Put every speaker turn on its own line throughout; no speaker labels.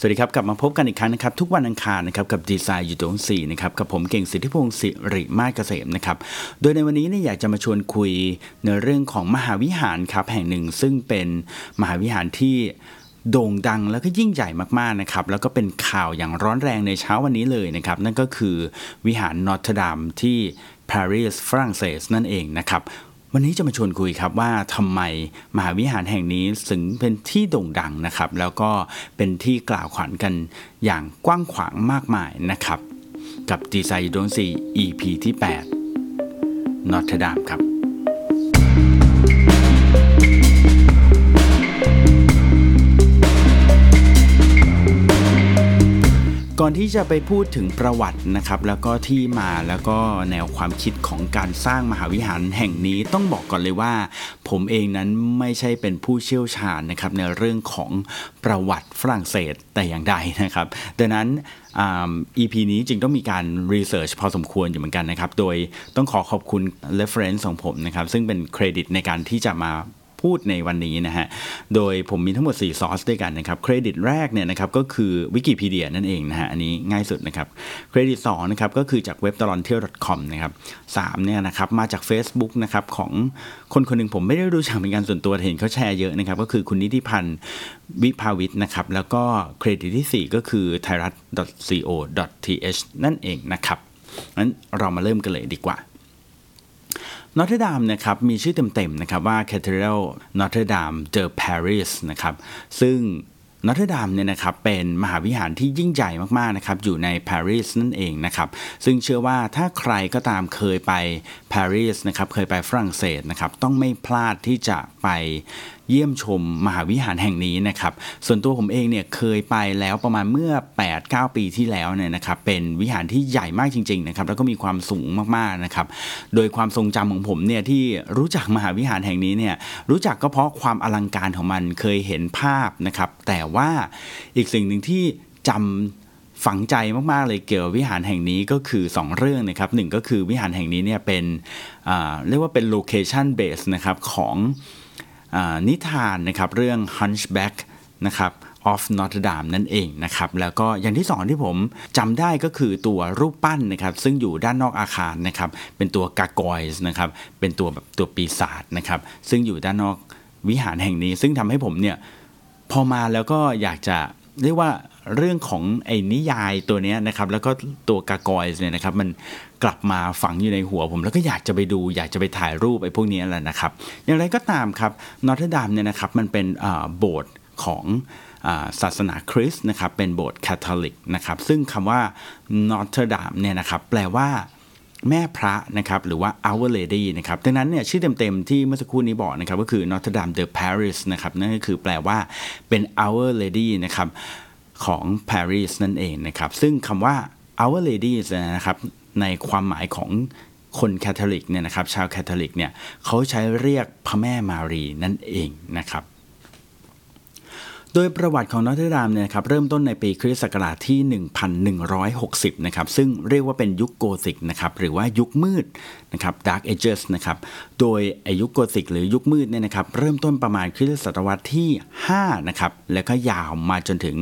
สวัสดีครับ กลับมาพบกันอีกครั้งนะครับ ทุกวันอังคารนะครับกับดีไซน์อยู่ตรงสี่นะครับกับผมเก่งสิทธิพงศ์สิริมาศเกษมนะครับโดยในวันนี้เนี่ยอยากจะมาชวนคุยในเรื่องของมหาวิหารครับแห่งหนึ่งซึ่งเป็นมหาวิหารที่โด่งดังแล้วก็ยิ่งใหญ่มากๆนะครับแล้วก็เป็นข่าวอย่างร้อนแรงในเช้าวันนี้เลยนะครับนั่นก็คือวิหารนอตเทดามที่ปารีสฝรั่งเศสนั่นเองนะครับ วันนี้จะมาชวนคุยครับว่าทำไมมหาวิหารแห่งนี้ถึงเป็นที่โด่งดังนะครับ แล้วก็เป็นที่กล่าวขวัญกันอย่างกว้างขวางมากมายนะครับ กับดีไซน์ดวงสี EP ที่ 8 นอตเทดามครับ อนที่จะไปพูดถึงประวัตินะครับแล้วก็ที่มาแล้วก็แนวความคิดของการสร้างมหาวิหารแห่งนี้ต้องบอกก่อนเลยว่า ผมเองนั้นไม่ใช่เป็นผู้เชี่ยวชาญนะครับในเรื่องของประวัติฝรั่งเศสแต่อย่างใดนะครับดังนั้น EP นี้จึงต้องมีการ research พอสมควรอยู่เหมือนกันนะครับ โดยต้องขอขอบคุณ reference ของผมนะครับ ซึ่งเป็นเครดิตในการที่จะมา พูดในวันนี้นะฮะ โดยผมมีทั้งหมด 4 ซอสด้วยกันนะครับ เครดิตแรกเนี่ยนะครับก็คือวิกิพีเดียนั่นเองนะฮะ อันนี้ง่ายสุดนะครับ เครดิต2นะครับก็คือจากเว็บตะลอนเที่ยว .com นะครับ3เนี่ยนะครับมาจาก Facebook นะครับของคนคนหนึ่งผมไม่ได้รู้จักเป็นการส่วนตัวเห็นเขาแชร์เยอะนะครับ ก็คือคุณนิติพันธ์วิภาวิทย์นะครับ แล้วก็เครดิตที่ 4 ก็คือไทยรัฐ .co.th นั่นเองนะครับงั้นเรามาเริ่มกันเลยดีกว่า นอตเทดามนะครับมีชื่อเต็มๆนะครับว่า Cathedral Notre Dame de Paris นะครับซึ่ง นอตเทดามเนี่ยนะครับเป็นมหาวิหารที่ยิ่งใหญ่มากๆนะครับอยู่ในปารีสนั่นเองนะครับซึ่งเชื่อว่าถ้าใครก็ตามเคยไปปารีสนะครับเคยไปฝรั่งเศสนะครับต้องไม่พลาดที่จะไปเยี่ยมชมมหาวิหารแห่งนี้นะครับส่วนตัวผมเองเนี่ยเคยไปแล้วประมาณเมื่อ 8-9 ปีที่แล้วเนี่ยนะครับเป็นวิหารที่ใหญ่มากจริงๆนะครับแล้วก็มีความสูงมากๆนะครับโดยความทรงจำของผมเนี่ยที่รู้จักมหาวิหารแห่งนี้เนี่ยรู้จักก็เพราะความอลังการของมันเคยเห็นภาพนะครับแต่ว่าอีกสิ่งหนึ่งที่จำฝังใจมากๆเลยเกี่ยวกับวิหารแห่งนี้ก็คือ 2 เรื่องนะครับหนึ่งก็คือวิหารแห่งนี้เนี่ยเป็นเรียกว่าเป็นโลเคชันเบสนะครับของนิทานนะครับเรื่อง Hunchback นะครับ of Notre Dame นั่นเองนะครับ แล้วก็อย่างที่สองที่ผมจำได้ก็คือตัวรูปปั้นนะครับ ซึ่งอยู่ด้านนอกอาคารนะครับ เป็นตัวกากอยส์นะครับ เป็นตัวแบบตัวปีศาจนะครับ ซึ่งอยู่ด้านนอกวิหารแห่งนี้ ซึ่งทำให้ผมเนี่ย พอมาแล้วก็อยากจะเรียกว่าเรื่องของไอ้นิยายตัวนี้นะครับ แล้วก็ตัวกากอยส์เนี่ยนะครับ มันกลับมาฝังอยู่ในหัวผม แล้วก็อยากจะไปดูอยากจะไปถ่ายรูปไอ้พวกนี้แหละนะครับ อย่างไรก็ตามครับนอตเทดามเนี่ยนะครับมันเป็นโบสถ์ของศาสนาคริสต์นะครับเป็นโบสถ์คาทอลิกนะครับซึ่งคำว่านอตเทดามเนี่ยนะครับแปลว่า แม่พระนะครับหรือว่า Our Lady นะครับดังนั้นเนี่ยชื่อเต็มๆที่เมื่อสักครู่นี้บอกนะครับก็คือ Notre Dame de Paris นะครับนั่นก็คือแปลว่าเป็น Our Lady นะครับของ Paris นั่นเองนะครับซึ่งคำว่า Our Lady นะครับในความหมายของคนคาทอลิกเนี่ยนะครับชาวคาทอลิกเนี่ยเขาใช้เรียกพระแม่มารีนั่นเองนะครับ โดยประวัติของ Notre Dame เนี่ยครับเริ่มต้นในปีคริสต์ศักราชที่ 1160 นะครับซึ่งเรียกว่าเป็นยุคโกธิกนะครับหรือว่ายุคมืดนะครับ Dark Ages นะครับโดยอายุคโกธิกหรือยุคมืดเนี่ยนะครับเริ่มต้นประมาณคริสตศตวรรษที่ 5 นะครับแล้วก็ยาวมาจนถึง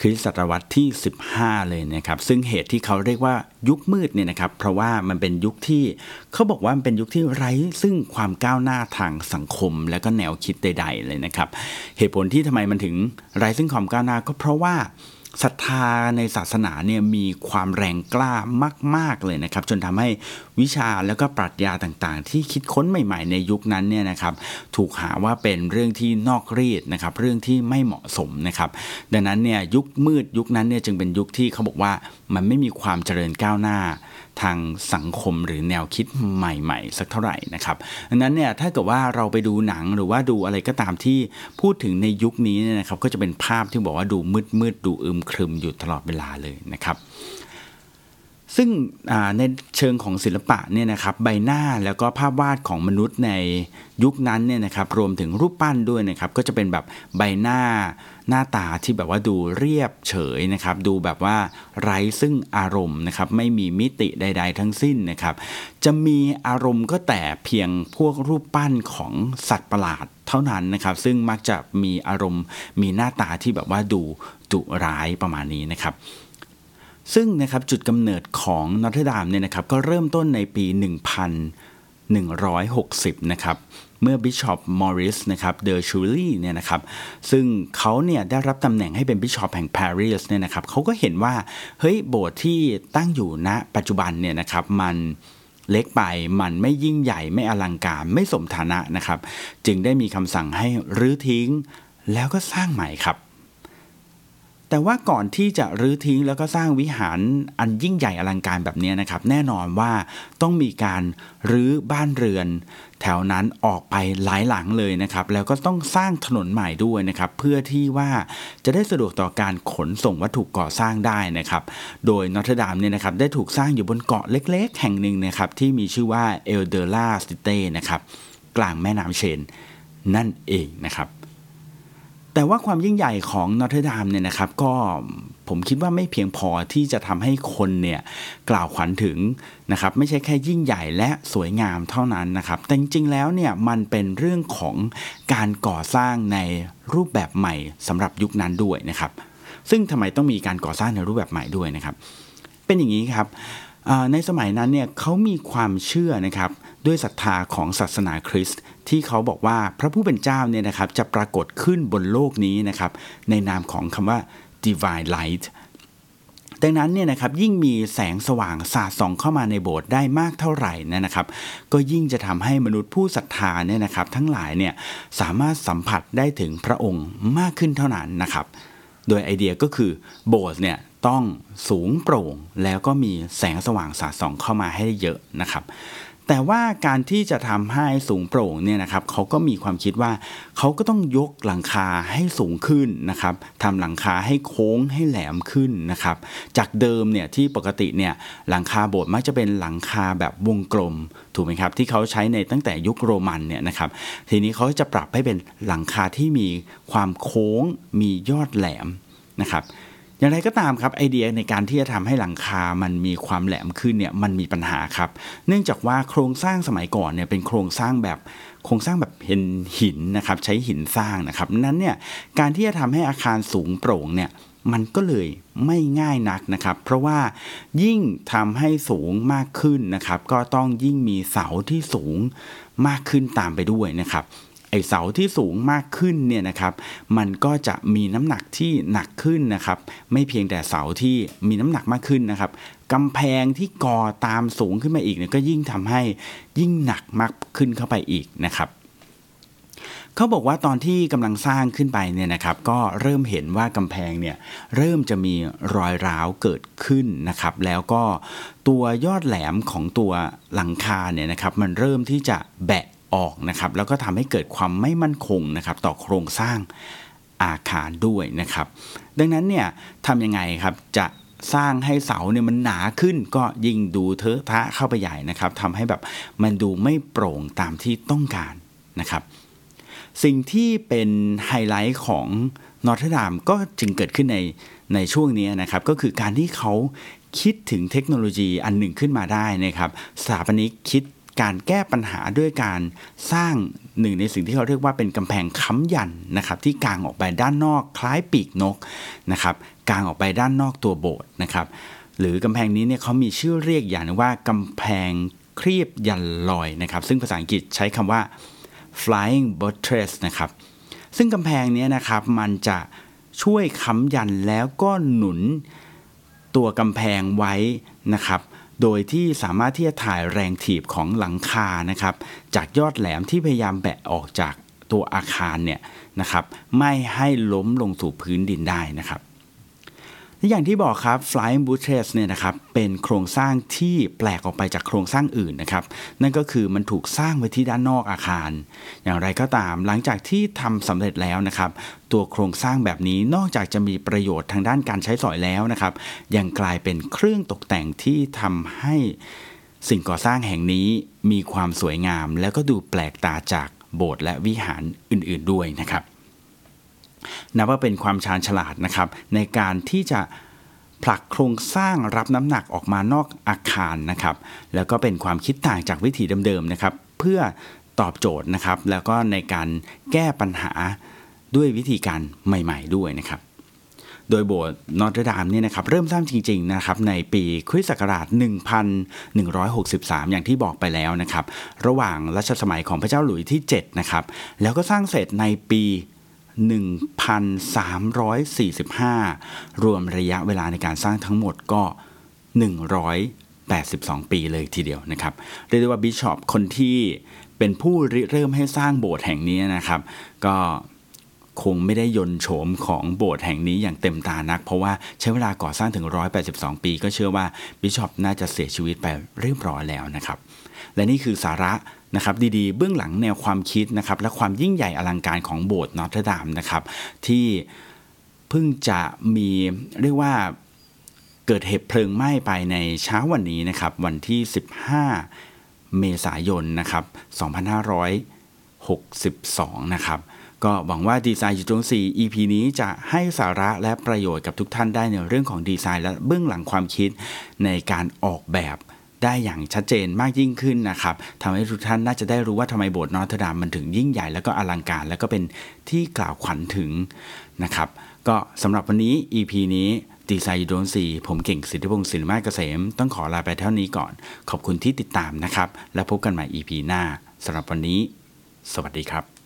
คริสตศตวรรษที่ 15 เลยนะครับซึ่งเหตุที่เขาเรียกว่า ยุคมืดเนี่ยนะครับ เพราะว่ามันเป็นยุคที่เขาบอกว่ามันเป็นยุคที่ไร้ซึ่งความก้าวหน้าทางสังคม และก็แนวคิดใด ๆ เลยนะครับ เหตุผลที่ทำไมมันถึงไร้ซึ่งความก้าวหน้าก็เพราะว่าศรัทธาในศาสนาเนี่ยมีความแรงกล้ามาก ๆเลยนะครับ จนทำให้วิชาแล้วก็ปรัชญาต่างๆ ที่คิดค้นใหม่ ๆ ในยุคนั้นเนี่ยนะครับถูกหาว่าเป็นเรื่องที่นอกรีดนะครับเรื่องที่ไม่เหมาะสมนะครับดังนั้นเนี่ยยุคมืดยุคนั้นเนี่ยจึงเป็นยุคที่เขาบอกว่ามันไม่มีความเจริญก้าวหน้าทางสังคมหรือแนวคิดใหม่ๆ สักเท่าไหร่นะครับดังนั้นเนี่ยถ้าเกิดว่าเราไปดูหนังหรือว่าดูอะไรก็ตามที่พูดถึงในยุคนี้เนี่ยนะครับก็จะเป็นภาพที่บอกว่าดูมืดมืดดูอึมครึมอยู่ตลอดเวลาเลยนะครับ ซึ่งในเชิงของศิลปะเนี่ยนะครับใบหน้าแล้วก็ภาพวาดของมนุษย์ในยุคนั้นเนี่ยนะครับรวมถึงรูปปั้นด้วยนะครับก็จะเป็นแบบใบหน้าหน้าตาที่แบบว่าดูเรียบเฉยนะครับดูแบบว่าไร้ซึ่งอารมณ์นะครับไม่มีมิติใด ๆ ทั้งสิ้นนะครับจะมีอารมณ์ก็แต่เพียงพวกรูปปั้นของสัตว์ประหลาดเท่านั้นนะครับซึ่งมักจะมีอารมณ์มีหน้าตาที่แบบว่าดูดุร้ายประมาณนี้นะครับ ซึ่งนะครับจุดกำเนิดของนอตเทดามเนี่ยนะครับก็เริ่มต้นในปี 1160 นะครับเมื่อบิชอปมอริสนะครับเดอชูลี่เนี่ยนะครับซึ่งเขาเนี่ยได้รับตำแหน่งให้เป็นบิชอปแห่งปารีสเนี่ยนะครับเขาก็เห็นว่าเฮ้ยโบสถ์ที่ตั้งอยู่ณปัจจุบันเนี่ยนะครับมันเล็กไปมันไม่ยิ่งใหญ่ไม่อลังการไม่สมฐานะนะครับ จึงได้มีคำสั่งให้รื้อทิ้งแล้วก็สร้างใหม่ครับ แต่ว่าก่อนที่จะรื้อทิ้งแล้วก็สร้างวิหารอันยิ่งใหญ่อลังการแบบนี้นะครับ แน่นอนว่าต้องมีการรื้อบ้านเรือน แถวนั้นออกไปหลายหลังเลยนะครับ แล้วก็ต้องสร้างถนนใหม่ด้วยนะครับ เพื่อที่ว่าจะได้สะดวกต่อการขนส่งวัตถุก่อสร้างได้นะครับ โดยนอตเทดามเนี่ยนะครับได้ถูกสร้างอยู่บนเกาะเล็กๆ แห่งหนึ่งนะครับที่มีชื่อว่าเอลเดล่าซิเต้นะครับกลางแม่น้ำเชน นั่นเองนะครับ แต่ว่าความยิ่งใหญ่ของนอตเทอร์ดามเนี่ยนะครับ ก็ผมคิดว่าไม่เพียงพอที่จะทำให้คนเนี่ยกล่าวขวัญถึงนะครับไม่ใช่แค่ยิ่งใหญ่และสวยงามเท่านั้นนะครับ แต่จริงๆแล้วเนี่ยมันเป็นเรื่องของการก่อสร้างในรูปแบบใหม่สำหรับยุคนั้นด้วยนะครับ ซึ่งทำไมต้องมีการก่อสร้างในรูปแบบใหม่ด้วยนะครับ เป็นอย่างนี้ครับในสมัยนั้นเนี่ยเขามีความเชื่อนะครับด้วยศรัทธาของศาสนาคริสต์ ที่เขาบอกว่าพระผู้เป็นเจ้าเนี่ยนะครับจะปรากฏขึ้นบนโลกนี้นะครับในนามของคำว่า divine light ดังนั้นเนี่ยนะครับยิ่งมีแสงสว่างสาดส่องเข้ามาในโบสถ์ได้มากเท่าไหร่นะครับ ก็ยิ่งจะทำให้มนุษย์ผู้ศรัทธาเนี่ยนะครับ ทั้งหลายเนี่ยสามารถสัมผัสได้ถึงพระองค์มากขึ้นเท่านั้นนะครับ โดยไอเดียก็คือโบสถ์เนี่ยต้องสูงโปร่งแล้วก็มีแสงสว่างสาดส่องเข้ามาให้เยอะนะครับ แต่ว่าการที่จะทำให้สูงโปร่งเนี่ยนะครับเขาก็มีความคิดว่าเขาก็ต้องยกหลังคาให้สูงขึ้นนะครับทำหลังคาให้โค้งให้แหลมขึ้นนะครับ จากเดิมเนี่ยที่ปกติเนี่ยหลังคาโบสถ์มักจะเป็นหลังคาแบบวงกลมถูกไหมครับที่เขาใช้ในตั้งแต่ยุคโรมันเนี่ยนะครับ ทีนี้เขาจะปรับให้เป็นหลังคาที่มีความโค้งมียอดแหลมนะครับ อย่างไรก็ตามครับไอเดียในการที่จะทำให้หลังคา มันมีความแหลมขึ้นเนี่ยมันมีปัญหาครับ เนื่องจากว่าโครงสร้างสมัยก่อนเนี่ยเป็นโครงสร้างแบบโครงสร้างแบบเห็นหินนะครับใช้หินสร้างนะครับนั้นเนี่ยการที่จะทำให้อาคารสูงโปร่งเนี่ยมันก็เลยไม่ง่ายนักนะครับ เพราะว่ายิ่งทำให้สูงมากขึ้นนะครับ ก็ต้องยิ่งมีเสาที่สูงมากขึ้นตามไปด้วยนะครับ ไอเสาที่สูงมากขึ้นเนี่ยนะครับมันก็จะมีน้ำหนักที่หนักขึ้นนะครับ ไม่เพียงแต่เสาที่มีน้ำหนักมากขึ้นนะครับกำแพงที่ก่อตามสูงขึ้นมาอีกเนี่ยก็ยิ่งทำให้ยิ่งหนักมากขึ้นเข้าไปอีกนะครับเขาบอกว่าตอนที่กำลังสร้างขึ้นไปเนี่ยนะครับ ก็เริ่มเห็นว่ากำแพงเนี่ยเริ่มจะมีรอยร้าวเกิดขึ้นนะครับ แล้วก็ตัวยอดแหลมของตัวหลังคาเนี่ยนะครับ มันเริ่มที่จะแบะ ออกนะครับ แล้วก็ทำให้เกิดความไม่มั่นคงนะครับ ต่อโครงสร้างอาคารด้วยนะครับ ดังนั้นเนี่ยทำยังไงครับจะสร้างให้เสาเนี่ยมันหนาขึ้นก็ยิ่งดูเทอะทะเข้าไปใหญ่นะครับทำให้แบบมันดูไม่โปร่งตามที่ต้องการนะครับ สิ่งที่เป็นไฮไลท์ของนอร์ทดามก็จึงเกิดขึ้นในในช่วงนี้นะครับ ก็คือการที่เขาคิดถึงเทคโนโลยีอันหนึ่งขึ้นมาได้นะครับสถาปนิกคิด การแก้ปัญหาด้วยการสร้างหนึ่งในสิ่งที่เขาเรียกว่าเป็นกำแพงค้ำยันนะครับที่กางออกไปด้านนอกคล้ายปีกนกนะครับกางออกไปด้านนอกตัวโบสถ์นะครับหรือกำแพงนี้เนี่ยเขามีชื่อเรียกอย่างว่ากำแพงครีบยันลอยนะครับซึ่งภาษาอังกฤษใช้คำว่า flying buttress นะครับซึ่งกำแพงนี้นะครับมันจะช่วยค้ำยันแล้วก็หนุนตัวกำแพงไว้นะครับ โดยที่สามารถที่จะถ่ายแรงถีบของหลังคานะครับจากยอดแหลมที่พยายามแบะออกจากตัวอาคารเนี่ยนะครับไม่ให้ล้มลงสู่พื้นดินได้นะครับ อย่างที่บอกครับ Flying Buttress เนี่ยนะครับเป็นโครงสร้างที่แปลกออกไปจากโครงสร้างอื่นนะครับนั่นก็คือมันถูกสร้างไว้ที่ด้านนอกอาคาร อย่างไรก็ตามหลังจากที่ทำสำเร็จแล้วนะครับตัวโครงสร้างแบบนี้นอกจากจะมีประโยชน์ทางด้านการใช้สอยแล้วนะครับยังกลายเป็นเครื่องตกแต่งที่ทำให้สิ่งก่อสร้างแห่งนี้มีความสวยงาม แล้วก็ดูแปลกตาจากโบสถ์และวิหารอื่น ๆด้วยนะครับ นับว่าเป็นความชาญฉลาดนะครับ ในการที่จะผลักโครงสร้างรับน้ำหนักออกมานอกอาคารนะครับ แล้วก็เป็นความคิดต่างจากวิธีเดิมๆนะครับ เพื่อตอบโจทย์นะครับ แล้วก็ในการแก้ปัญหาด้วยวิธีการใหม่ ๆ ด้วยนะครับ โดยโบสถ์นอตเทดามเนี่ยนะครับเริ่มสร้างจริงๆนะครับในปีคริสต์ศักราช 1163 อย่างที่บอกไปแล้วนะครับ ระหว่างรัชสมัยของพระเจ้าหลุยที่7นะครับแล้วก็สร้างเสร็จในปี 1,345 รวมระยะเวลาในการสร้างทั้งหมดก็ 182 ปีเลยทีเดียวนะครับ เรียกได้ว่าบิชอปคนที่เป็นผู้เริ่มให้สร้างโบสถ์แห่งนี้นะครับ ก็คงไม่ได้ยนโฉมของโบสถ์แห่งนี้อย่างเต็มตานัก เพราะว่าใช้เวลาก่อสร้างถึง 182 ปี ก็เชื่อว่าบิชอปน่าจะเสียชีวิตไปเรียบร้อยแล้วนะครับ และนี่คือสาระ นะครับดีๆ เบื้องหลังแนวความคิดนะครับและความยิ่งใหญ่อลังการของโบสถ์นอตเทดามนะครับที่เพิ่งจะมีเรียกว่าเกิดเหตุเพลิงไหม้ไปในเช้าวันนี้นะครับวันที่ 15 เมษายนนะครับ2562 นะครับก็หวังว่าดีไซน์อยู่ตรง4 EP นี้จะให้สาระและประโยชน์กับทุกท่านได้ในเรื่องของดีไซน์และเบื้องหลังความคิดในการออกแบบ ได้อย่างชัดเจนมากยิ่งขึ้นนะครับทำให้ทุกท่านน่าจะได้รู้ว่าทำไมโบสถ์นอตเทดามมันถึงยิ่งใหญ่แล้วก็อลังการ แล้วก็เป็นที่กล่าวขวัญถึงนะครับ ก็สำหรับวันนี้ EP นี้ดีไซน์โดนสีผมเก่งสิทธิพงศ์ศิลมาเกษม ต้องขอลาไปเท่านี้ก่อน ขอบคุณที่ติดตามนะครับ และพบกันใหม่ EP หน้าสำหรับวันนี้ สวัสดีครับ